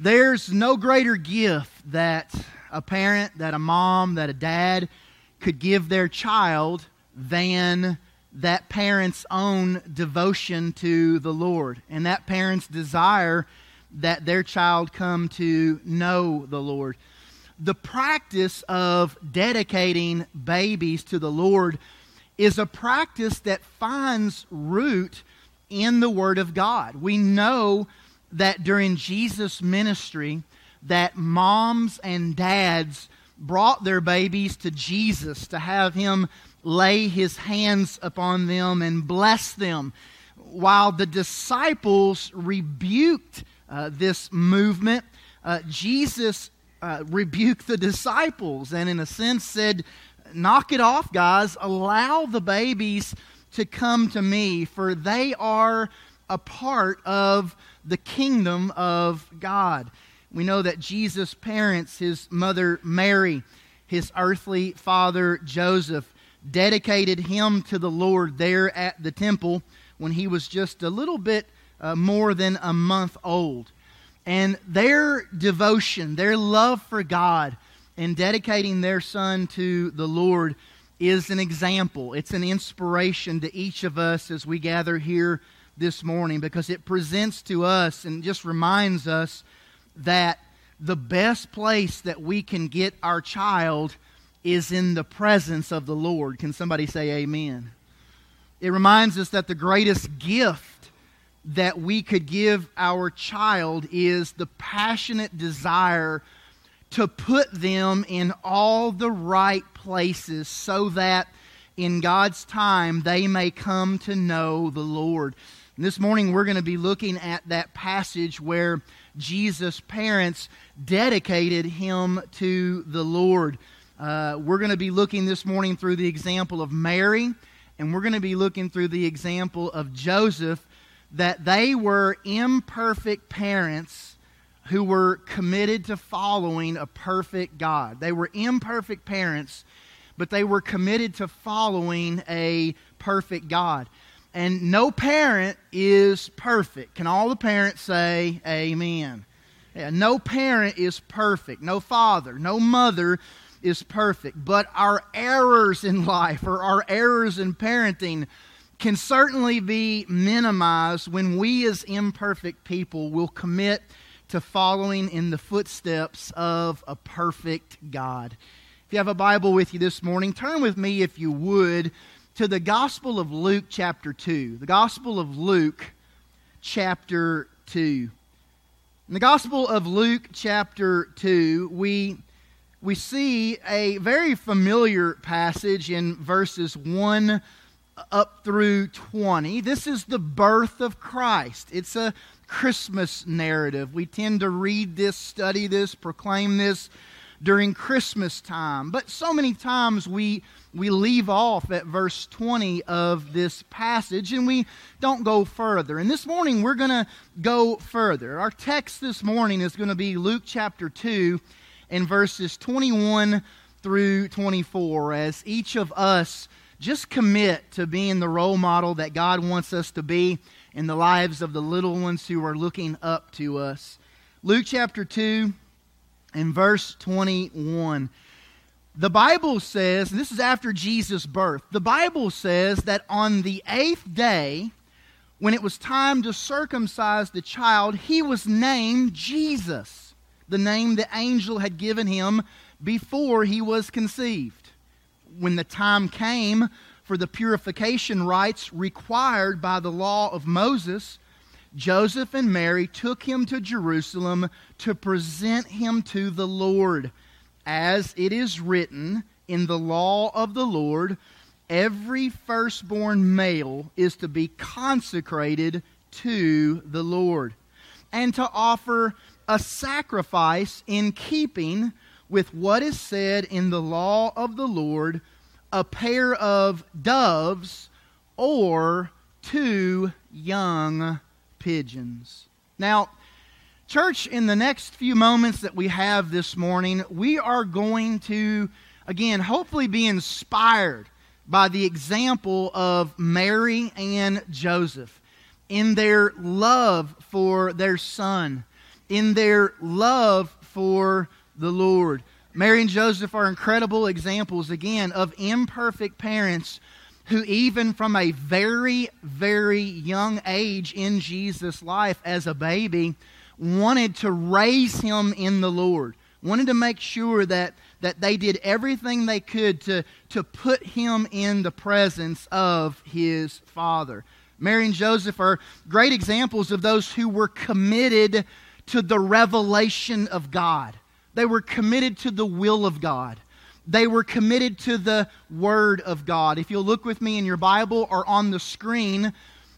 There's no greater gift that a parent, that a mom, that a dad could give their child than that parent's own devotion to the Lord and that parent's desire that their child come to know the Lord. The practice of dedicating babies to the Lord is a practice that finds root in the Word of God. We know that during Jesus' ministry that moms and dads brought their babies to Jesus to have him lay his hands upon them and bless them while the disciples rebuked uh, this movement uh, jesus uh, rebuked the disciples and in a sense said knock it off guys. Allow the babies to come to me for they are a part of the kingdom of God. We know that Jesus' parents, his mother Mary, his earthly father Joseph, dedicated him to the Lord there at the temple when he was just a little bit uh, more than a month old. And their devotion, their love for God, and dedicating their son to the Lord is an example. It's an inspiration to each of us as we gather here this morning because it presents to us and just reminds us that the best place that we can get our child is in the presence of the Lord. Can somebody say amen? It reminds us that the greatest gift that we could give our child is the passionate desire to put them in all the right places so that in God's time they may come to know the Lord. And this morning we're going to be looking at that passage where Jesus' parents dedicated him to the Lord. Uh, we're going to be looking this morning through the example of Mary, and we're going to be looking through the example of Joseph, that they were imperfect parents who were committed to following a perfect God. They were imperfect parents, but they were committed to following a perfect God. And no parent is perfect. Can all the parents say amen? Yeah, no parent is perfect. No father, no mother is perfect. But our errors in life or our errors in parenting can certainly be minimized when we as imperfect people will commit to following in the footsteps of a perfect God. If you have a Bible with you this morning, turn with me, if you would, to the Gospel of Luke, chapter 2. The Gospel of Luke, chapter 2. In the Gospel of Luke, chapter 2, we, we see a very familiar passage in verses 1 up through 20. This is the birth of Christ. It's a Christmas narrative. We tend to read this, study this, proclaim this during Christmas time. But so many times we we leave off at verse 20 of this passage and we don't go further. And this morning we're going to go further. Our text this morning is going to be Luke chapter 2 and verses 21 through 24 as each of us just commit to being the role model that God wants us to be in the lives of the little ones who are looking up to us. Luke chapter 2 and verse 21. The Bible says, this is after Jesus' birth, the Bible says that on the eighth day, when it was time to circumcise the child, he was named Jesus, the name the angel had given him before he was conceived. When the time came for the purification rites required by the law of Moses, Joseph and Mary took him to Jerusalem to present him to the Lord as it is written in the law of the Lord, every firstborn male is to be consecrated to the Lord, and to offer a sacrifice in keeping with what is said in the law of the Lord a pair of doves or two young pigeons. Now, Church, in the next few moments that we have this morning, we are going to, again, hopefully be inspired by the example of Mary and Joseph in their love for their son in their love for the Lord. Mary and Joseph are incredible examples, again, of imperfect parents who, even from a very, very young age in Jesus' life as a baby, wanted to raise him in the Lord, wanted to make sure that, that they did everything they could to, to put him in the presence of his Father. Mary and Joseph are great examples of those who were committed to the revelation of God. They were committed to the will of God. They were committed to the Word of God. If you'll look with me in your Bible or on the screen,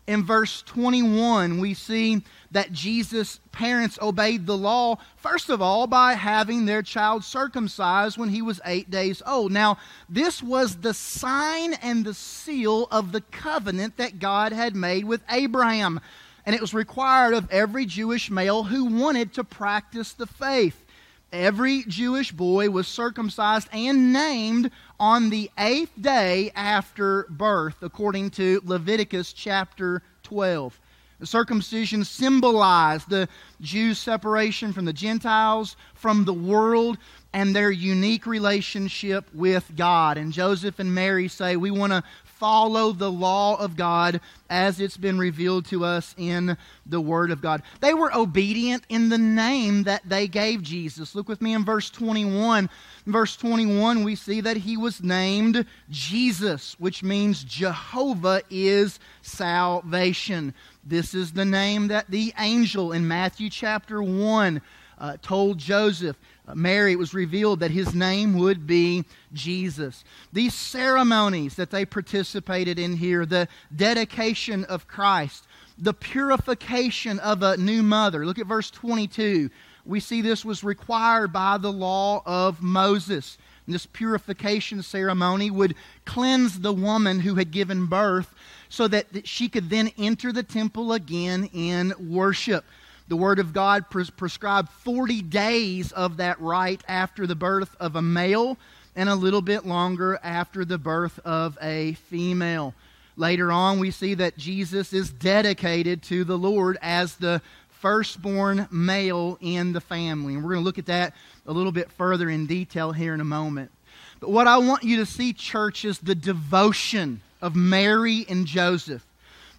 in verse 21, we see that Jesus' parents obeyed the law, first of all, by having their child circumcised when he was eight days old. Now, this was the sign and the seal of the covenant that God had made with Abraham. And it was required of every Jewish male who wanted to practice the faith. Every Jewish boy was circumcised and named on the eighth day after birth, according to Leviticus chapter 12. The circumcision symbolized the Jews' separation from the Gentiles, from the world, and their unique relationship with God. And Joseph and Mary say, We want to follow the law of God as it's been revealed to us in the Word of God. They were obedient in the name that they gave Jesus. Look with me in verse 21. In verse 21, we see that he was named Jesus, which means Jehovah is salvation. This is the name that the angel in Matthew chapter 1 uh, told Joseph. Mary, it was revealed that his name would be Jesus. These ceremonies that they participated in here, the dedication of Christ, the purification of a new mother. Look at verse 22. We see this was required by the law of Moses. And this purification ceremony would cleanse the woman who had given birth so that she could then enter the temple again in worship. The Word of God pres- prescribed 40 days of that rite after the birth of a male and a little bit longer after the birth of a female. Later on, we see that Jesus is dedicated to the Lord as the firstborn male in the family. And we're going to look at that a little bit further in detail here in a moment. But what I want you to see, church, is the devotion of Mary and Joseph.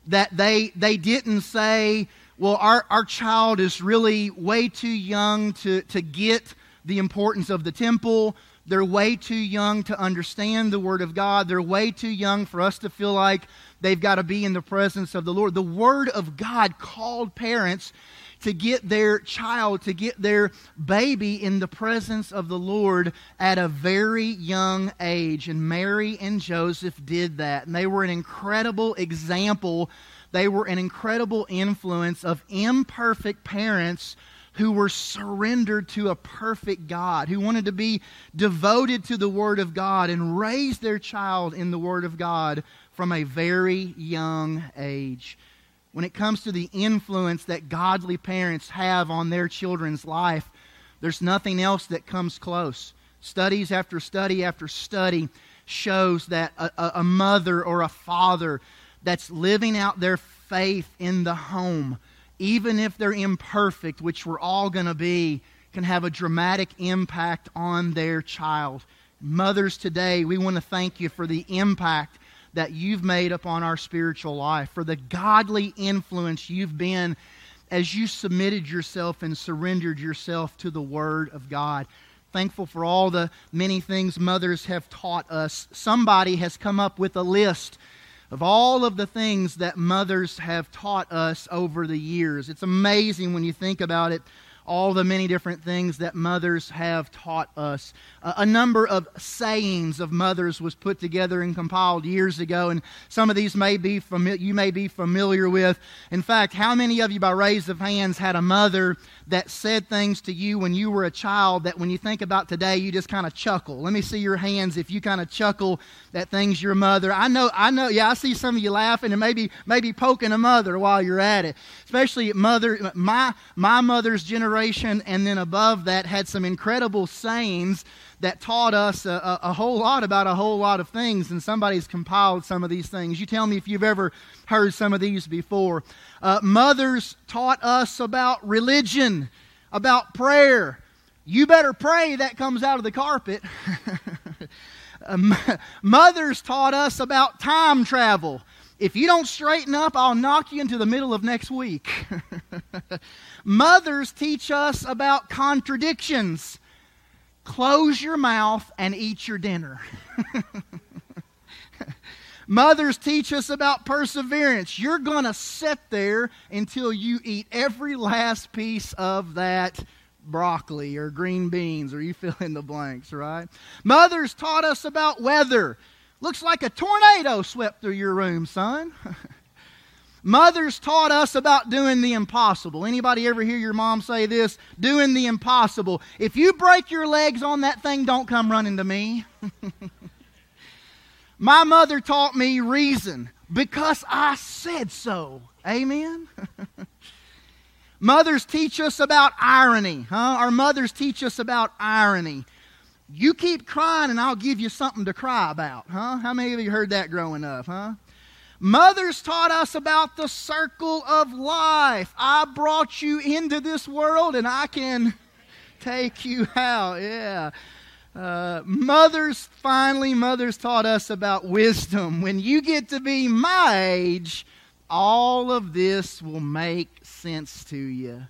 That they, they didn't say, well, our, our child is really way too young to, to get the importance of the temple. They're way too young to understand the Word of God. They're way too young for us to feel like they've got to be in the presence of the Lord. The Word of God called parents to get their child, to get their baby in the presence of the Lord at a very young age. And Mary and Joseph did that. And they were an incredible example. They were an incredible influence of imperfect parents who were surrendered to a perfect God, who wanted to be devoted to the Word of God and raise their child in the Word of God from a very young age when it comes to the influence that godly parents have on their children's life, there's nothing else that comes close. Studies after study after study shows that a, a, mother or a father that's living out their faith in the home, even if they're imperfect, which we're all going to be, can have a dramatic impact on their child. Mothers today, we want to thank you for the impact that you've made upon our spiritual life, for the godly influence you've been as you submitted yourself and surrendered yourself to the Word of God. Thankful for all the many things mothers have taught us. Somebody has come up with a list of all of the things that mothers have taught us over the years. It's amazing when you think about it all the many different things that mothers have taught us. Uh, a number of sayings of mothers was put together and compiled years ago, and some of these may be fami- you may be familiar with. In fact, how many of you, by raise of hands, had a mother that said things to you when you were a child that when you think about today, you just kind of chuckle? Let me see your hands if you kind of chuckle at things your mother. I know, I know, yeah, I see some of you laughing and maybe maybe poking a mother while you're at it. Especially mother, my my mother's generation, and then above that had some incredible sayings that taught us a, a, whole lot about a whole lot of things, and somebody's compiled some of these things. You tell me if you've ever heard some of these before. Uh, mothers taught us about religion. about prayer. You better pray that comes out of the carpet. Mothers taught us about time travel. If you don't straighten up, I'll knock you into the middle of next week. Mothers teach us about contradictions. Close your mouth and eat your dinner. Mothers teach us about perseverance. You're going to sit there until you eat every last piece of that broccoli or green beans, or you fill in the blanks, right? Mothers taught us about weather. Looks like a tornado swept through your room, son. Mothers taught us about doing the impossible. Anybody ever hear your mom say this? Doing the impossible. If you break your legs on that thing, don't come running to me. My mother taught me reason because I said so. Amen. mothers teach us about irony, huh? Our mothers teach us about irony. You keep crying and I'll give you something to cry about, huh? How many of you heard that growing up, huh? Mothers taught us about the circle of life. I brought you into this world and I can take you out. Yeah. Uh, mothers, finally, mothers taught us about wisdom. When you get to be my age, all of this will make sense to you.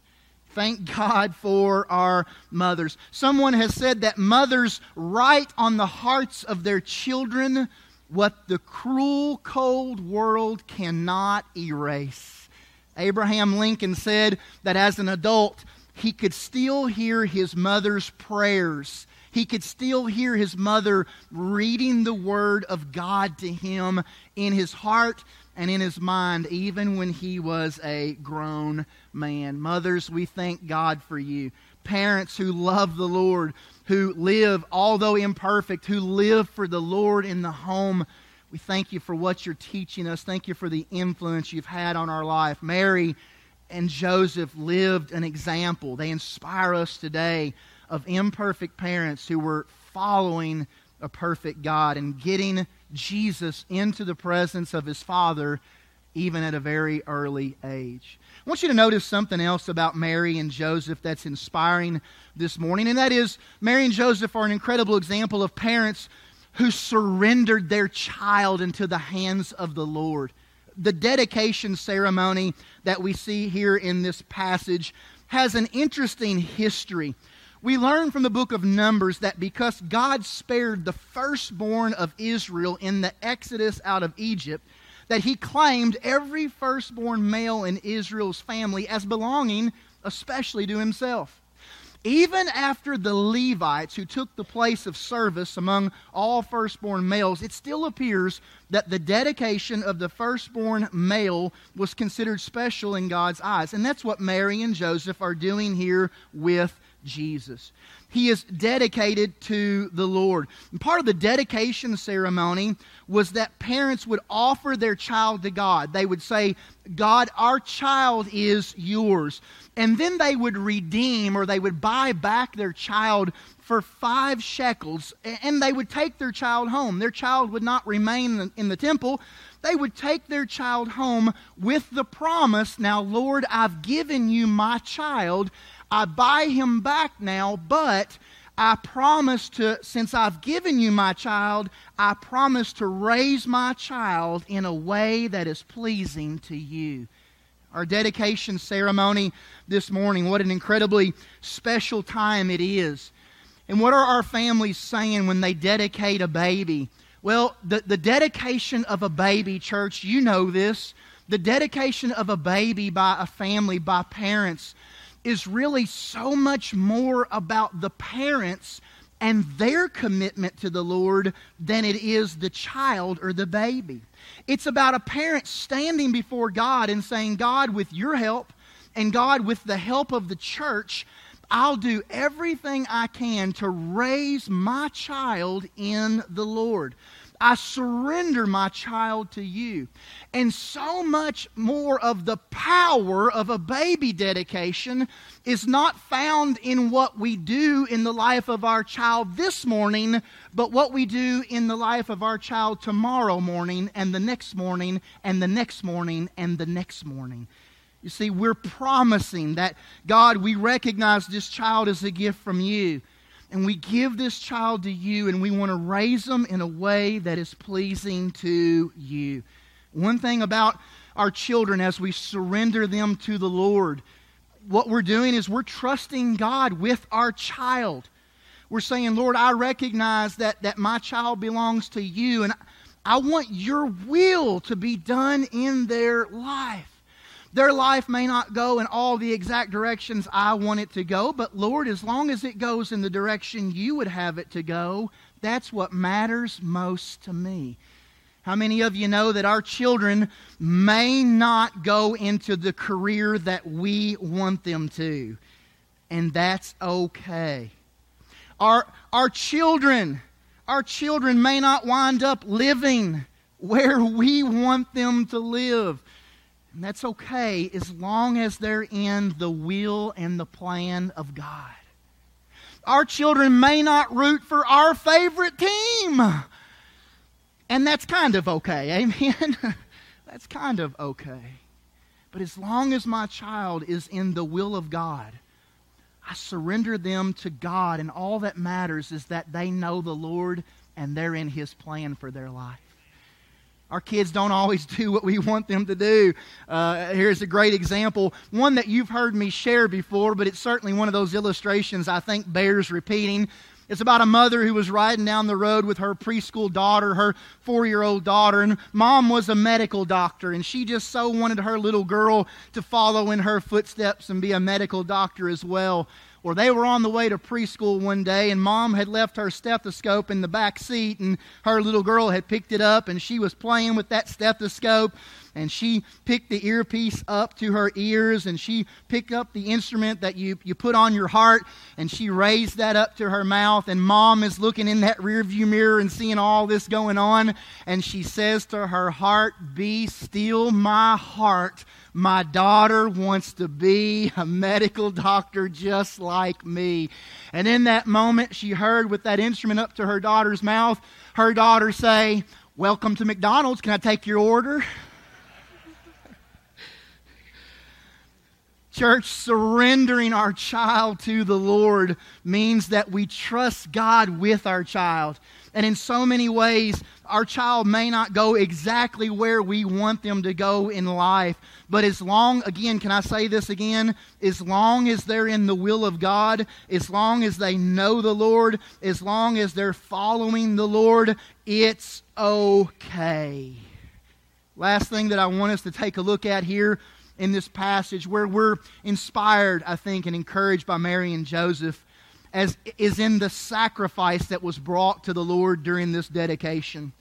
Thank God for our mothers. Someone has said that mothers write on the hearts of their children what the cruel, cold world cannot erase. Abraham Lincoln said that as an adult, he could still hear his mother's prayers. He could still hear his mother reading the word of God to him in his heart and in his mind, even when he was a grown man. Mothers, we thank God for you. Parents who love the Lord, who live, although imperfect, who live for the Lord in the home. We thank you for what you're teaching us. Thank you for the influence you've had on our life. Mary and Joseph lived an example. They inspire us today of imperfect parents who were following a perfect God and getting Jesus into the presence of his Father even at a very early age. I want you to notice something else about Mary and Joseph that's inspiring this morning, and that is Mary and Joseph are an incredible example of parents who surrendered their child into the hands of the Lord. The dedication ceremony that we see here in this passage has an interesting history. We learn from the book of Numbers that because God spared the firstborn of Israel in the exodus out of Egypt, that he claimed every firstborn male in Israel's family as belonging especially to himself. Even after the Levites, who took the place of service among all firstborn males, it still appears that the dedication of the firstborn male was considered special in God's eyes. And that's what Mary and Joseph are doing here with Jesus. He is dedicated to the Lord. And part of the dedication ceremony was that parents would offer their child to God. They would say, God, our child is yours. And then they would redeem or they would buy back their child for five shekels and they would take their child home. Their child would not remain in the temple. They would take their child home with the promise, Now, Lord, I've given you my child. I buy him back now, but I promise to, since I've given you my child, I promise to raise my child in a way that is pleasing to you. Our dedication ceremony this morning, what an incredibly special time it is. And what are our families saying when they dedicate a baby? Well, the, the dedication of a baby, church, you know this. The dedication of a baby by a family, by parents, is really so much more about the parents and their commitment to the Lord than it is the child or the baby. It's about a parent standing before God and saying, God, with your help, and God, with the help of the church, I'll do everything I can to raise my child in the Lord. I surrender my child to you. And so much more of the power of a baby dedication is not found in what we do in the life of our child this morning, but what we do in the life of our child tomorrow morning, and the next morning, and the next morning, and the next morning. You see, we're promising that, God, we recognize this child as a gift from you. And we give this child to you, and we want to raise them in a way that is pleasing to you. One thing about our children as we surrender them to the Lord, what we're doing is we're trusting God with our child. We're saying, Lord, I recognize that, that my child belongs to you, and I want your will to be done in their life. Their life may not go in all the exact directions I want it to go, but Lord, as long as it goes in the direction you would have it to go, that's what matters most to me. How many of you know that our children may not go into the career that we want them to? And that's okay. Our, our children, our children may not wind up living where we want them to live. And that's okay as long as they're in the will and the plan of God. Our children may not root for our favorite team. And that's kind of okay. Amen. that's kind of okay. But as long as my child is in the will of God, I surrender them to God, and all that matters is that they know the Lord and they're in His plan for their life. Our kids don't always do what we want them to do. Uh, here's a great example, one that you've heard me share before, but it's certainly one of those illustrations I think bears repeating. It's about a mother who was riding down the road with her preschool daughter, her four year old daughter, and mom was a medical doctor, and she just so wanted her little girl to follow in her footsteps and be a medical doctor as well. Or they were on the way to preschool one day, and mom had left her stethoscope in the back seat, and her little girl had picked it up, and she was playing with that stethoscope and she picked the earpiece up to her ears and she picked up the instrument that you, you put on your heart and she raised that up to her mouth and mom is looking in that rearview mirror and seeing all this going on and she says to her heart be still my heart my daughter wants to be a medical doctor just like me. And in that moment she heard with that instrument up to her daughter's mouth her daughter say welcome to mcdonald's. Can i take your order? Church, surrendering our child to the Lord means that we trust God with our child. And in so many ways, our child may not go exactly where we want them to go in life. But as long, again, can I say this again? As long as they're in the will of God, as long as they know the Lord, as long as they're following the Lord, it's okay. Last thing that I want us to take a look at here in this passage where we're inspired, I think, and encouraged by Mary and Joseph as is in the sacrifice that was brought to the Lord during this dedication.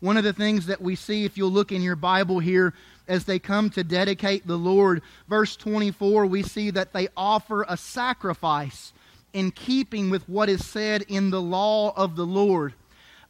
One of the things that we see, if you'll look in your Bible here, as they come to dedicate the Lord, verse 24, we see that they offer a sacrifice in keeping with what is said in the law of the Lord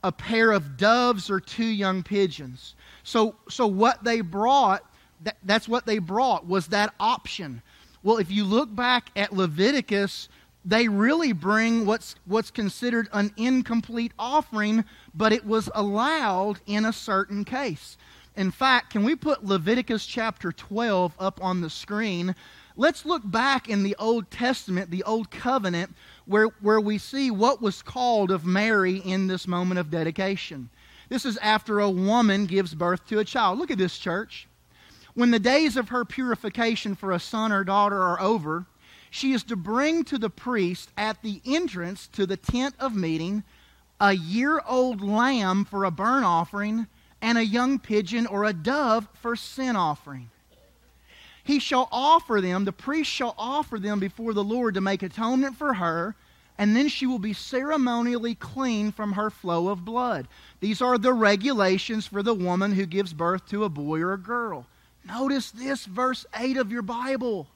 a pair of doves or two young pigeons. So, so what they brought that, that's what they brought was that option. Well, if you look back at Leviticus, they really bring what's, what's considered an incomplete offering, but it was allowed in a certain case. In fact, can we put Leviticus chapter 12 up on the screen? Let's look back in the Old Testament, the Old Covenant, where, where we see what was called of Mary in this moment of dedication. This is after a woman gives birth to a child. Look at this, church. When the days of her purification for a son or daughter are over, she is to bring to the priest at the entrance to the tent of meeting a year old lamb for a burnt offering and a young pigeon or a dove for sin offering. He shall offer them, the priest shall offer them before the Lord to make atonement for her, and then she will be ceremonially clean from her flow of blood. These are the regulations for the woman who gives birth to a boy or a girl. Notice this, verse 8 of your Bible.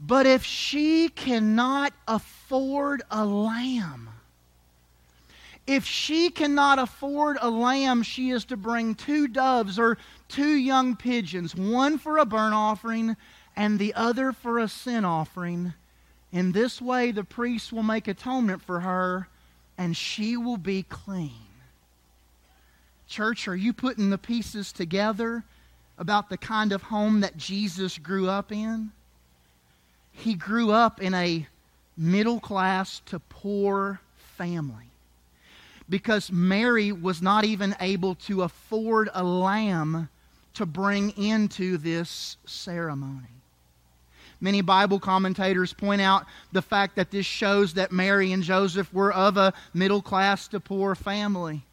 But if she cannot afford a lamb, if she cannot afford a lamb, she is to bring two doves or two young pigeons, one for a burnt offering and the other for a sin offering. In this way, the priest will make atonement for her and she will be clean. Church, are you putting the pieces together? about the kind of home that Jesus grew up in? He grew up in a middle class to poor family because Mary was not even able to afford a lamb to bring into this ceremony. Many Bible commentators point out the fact that this shows that Mary and Joseph were of a middle class to poor family.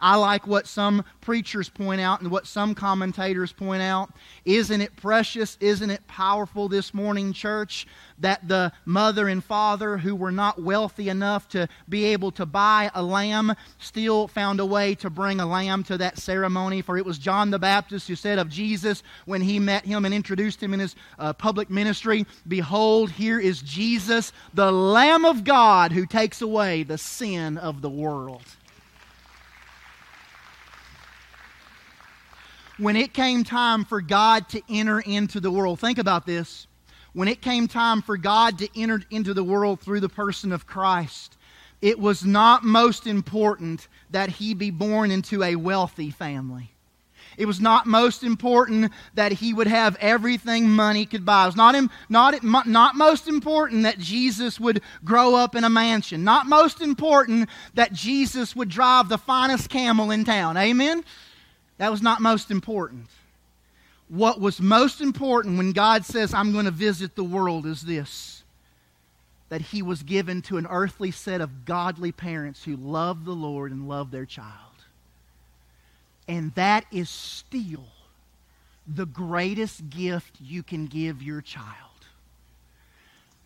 I like what some preachers point out and what some commentators point out. Isn't it precious? Isn't it powerful this morning, church, that the mother and father who were not wealthy enough to be able to buy a lamb still found a way to bring a lamb to that ceremony? For it was John the Baptist who said of Jesus when he met him and introduced him in his uh, public ministry Behold, here is Jesus, the Lamb of God who takes away the sin of the world. When it came time for God to enter into the world, think about this. When it came time for God to enter into the world through the person of Christ, it was not most important that he be born into a wealthy family. It was not most important that he would have everything money could buy. It was not, not, not most important that Jesus would grow up in a mansion. Not most important that Jesus would drive the finest camel in town. Amen? That was not most important. What was most important when God says, I'm going to visit the world, is this that he was given to an earthly set of godly parents who love the Lord and love their child. And that is still the greatest gift you can give your child.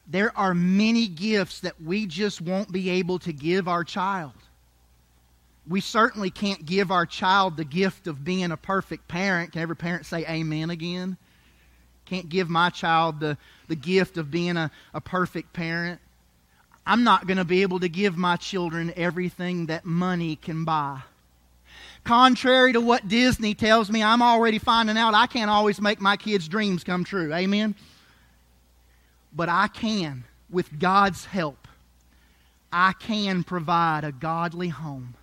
There are many gifts that we just won't be able to give our child we certainly can't give our child the gift of being a perfect parent. Can every parent say amen again? Can't give my child the, the gift of being a, a perfect parent. I'm not going to be able to give my children everything that money can buy. Contrary to what Disney tells me, I'm already finding out I can't always make my kids' dreams come true. Amen? But I can, with God's help, I can provide a godly home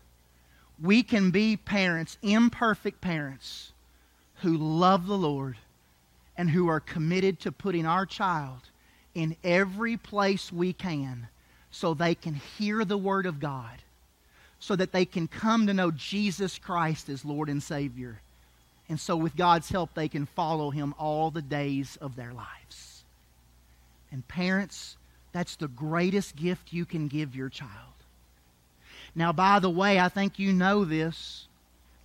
we can be parents, imperfect parents, who love the Lord and who are committed to putting our child in every place we can so they can hear the Word of God, so that they can come to know Jesus Christ as Lord and Savior. And so, with God's help, they can follow Him all the days of their lives. And, parents, that's the greatest gift you can give your child. Now, by the way, I think you know this.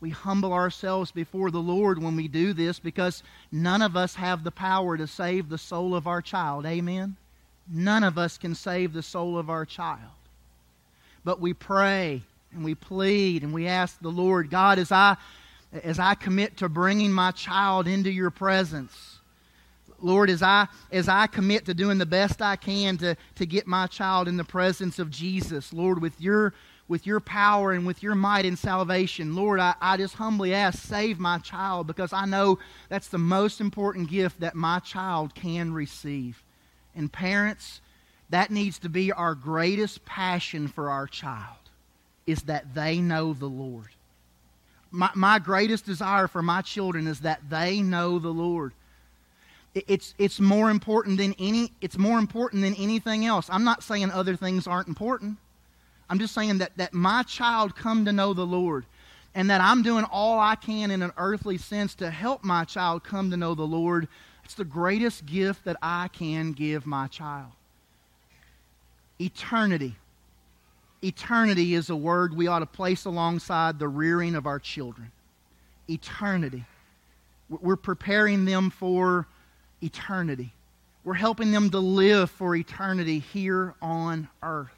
We humble ourselves before the Lord when we do this because none of us have the power to save the soul of our child. Amen? None of us can save the soul of our child. But we pray and we plead and we ask the Lord, God, as I, as I commit to bringing my child into your presence, Lord, as I, as I commit to doing the best I can to, to get my child in the presence of Jesus, Lord, with your with your power and with your might in salvation. Lord, I, I just humbly ask, save my child because I know that's the most important gift that my child can receive. And parents, that needs to be our greatest passion for our child, is that they know the Lord. My, my greatest desire for my children is that they know the Lord. it's, it's more important than any it's more important than anything else. I'm not saying other things aren't important. I'm just saying that, that my child come to know the Lord and that I'm doing all I can in an earthly sense to help my child come to know the Lord. It's the greatest gift that I can give my child. Eternity. Eternity is a word we ought to place alongside the rearing of our children. Eternity. We're preparing them for eternity. We're helping them to live for eternity here on earth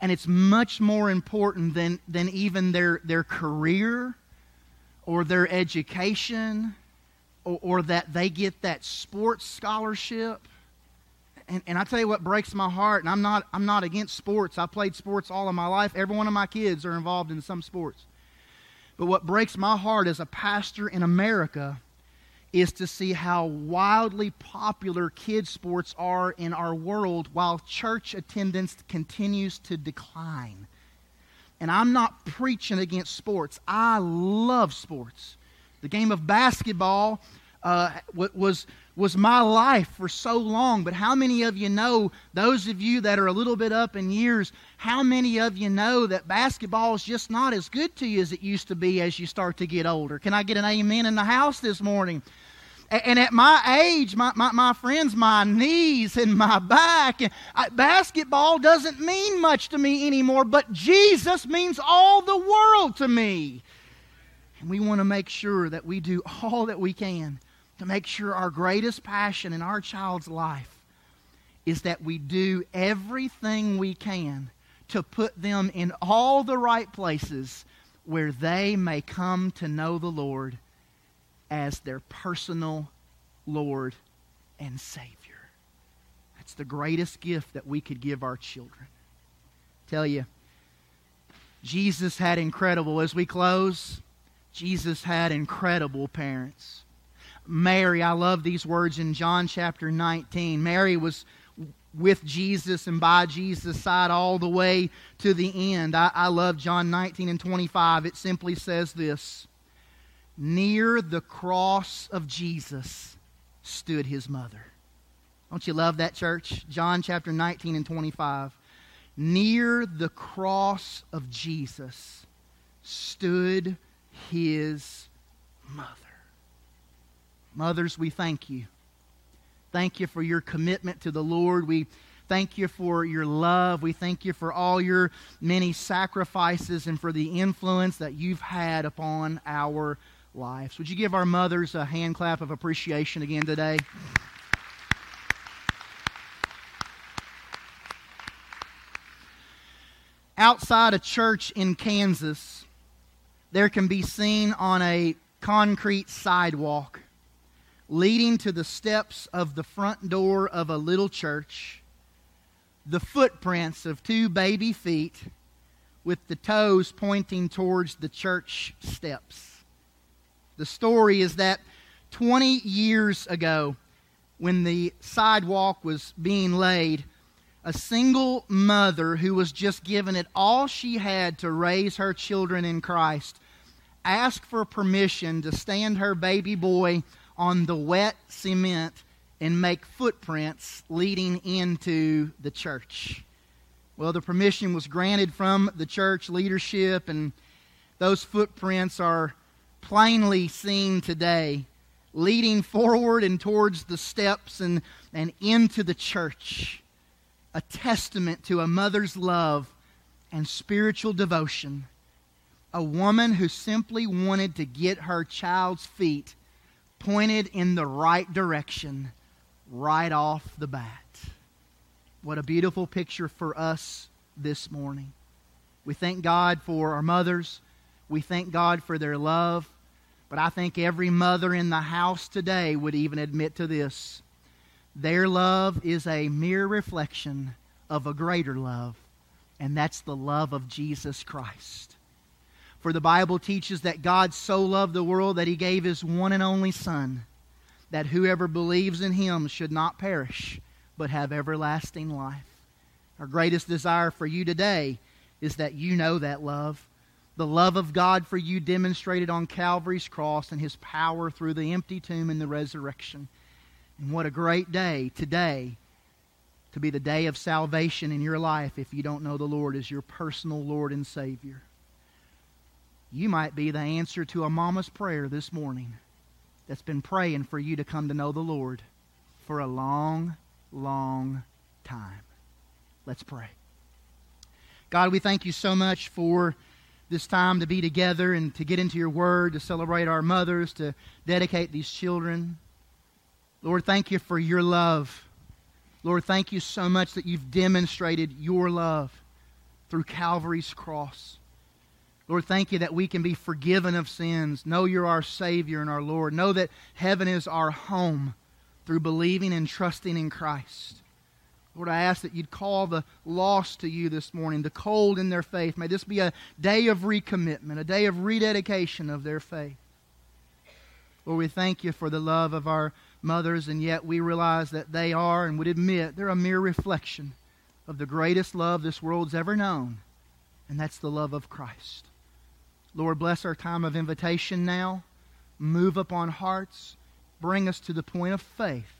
and it's much more important than, than even their, their career or their education or, or that they get that sports scholarship. And, and I tell you what breaks my heart, and I'm not, I'm not against sports. I played sports all of my life. Every one of my kids are involved in some sports. But what breaks my heart as a pastor in America is to see how wildly popular kids sports are in our world while church attendance continues to decline. And I'm not preaching against sports. I love sports The game of basketball uh, was, was my life for so long. But how many of you know, those of you that are a little bit up in years, how many of you know that basketball is just not as good to you as it used to be as you start to get older? Can I get an amen in the house this morning? And at my age, my, my, my friends, my knees and my back, I, basketball doesn't mean much to me anymore, but Jesus means all the world to me. And we want to make sure that we do all that we can to make sure our greatest passion in our child's life is that we do everything we can to put them in all the right places where they may come to know the Lord as their personal Lord and Savior. That's the greatest gift that we could give our children. Tell you, Jesus had incredible, as we close, Jesus had incredible parents. Mary, I love these words in John chapter 19. Mary was with Jesus and by Jesus' side all the way to the end. I, I love John 19 and 25. It simply says this Near the cross of Jesus stood his mother. Don't you love that, church? John chapter 19 and 25. Near the cross of Jesus stood his mother. Mothers, we thank you. Thank you for your commitment to the Lord. We thank you for your love. We thank you for all your many sacrifices and for the influence that you've had upon our lives. Would you give our mothers a hand clap of appreciation again today? Outside a church in Kansas, there can be seen on a concrete sidewalk leading to the steps of the front door of a little church, the footprints of two baby feet with the toes pointing towards the church steps. The story is that 20 years ago, when the sidewalk was being laid, a single mother who was just given it all she had to raise her children in Christ asked for permission to stand her baby boy on the wet cement and make footprints leading into the church. Well, the permission was granted from the church leadership, and those footprints are plainly seen today, leading forward and towards the steps and, and into the church. A testament to a mother's love and spiritual devotion. A woman who simply wanted to get her child's feet pointed in the right direction right off the bat. What a beautiful picture for us this morning. We thank God for our mothers. We thank God for their love. But I think every mother in the house today would even admit to this. Their love is a mere reflection of a greater love, and that's the love of Jesus Christ. For the Bible teaches that God so loved the world that he gave his one and only Son, that whoever believes in him should not perish, but have everlasting life. Our greatest desire for you today is that you know that love. The love of God for you demonstrated on Calvary's cross and his power through the empty tomb and the resurrection. And what a great day today to be the day of salvation in your life if you don't know the Lord as your personal Lord and Savior. You might be the answer to a mama's prayer this morning that's been praying for you to come to know the Lord for a long, long time. Let's pray. God, we thank you so much for this time to be together and to get into your word, to celebrate our mothers, to dedicate these children. Lord, thank you for your love. Lord, thank you so much that you've demonstrated your love through Calvary's cross. Lord, thank you that we can be forgiven of sins. Know you're our Savior and our Lord. Know that heaven is our home through believing and trusting in Christ. Lord, I ask that you'd call the lost to you this morning, the cold in their faith. May this be a day of recommitment, a day of rededication of their faith. Lord, we thank you for the love of our mothers, and yet we realize that they are and would admit they're a mere reflection of the greatest love this world's ever known, and that's the love of Christ. Lord, bless our time of invitation now. move upon hearts, bring us to the point of faith.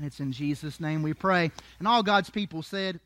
And it's in Jesus' name we pray. And all God's people said,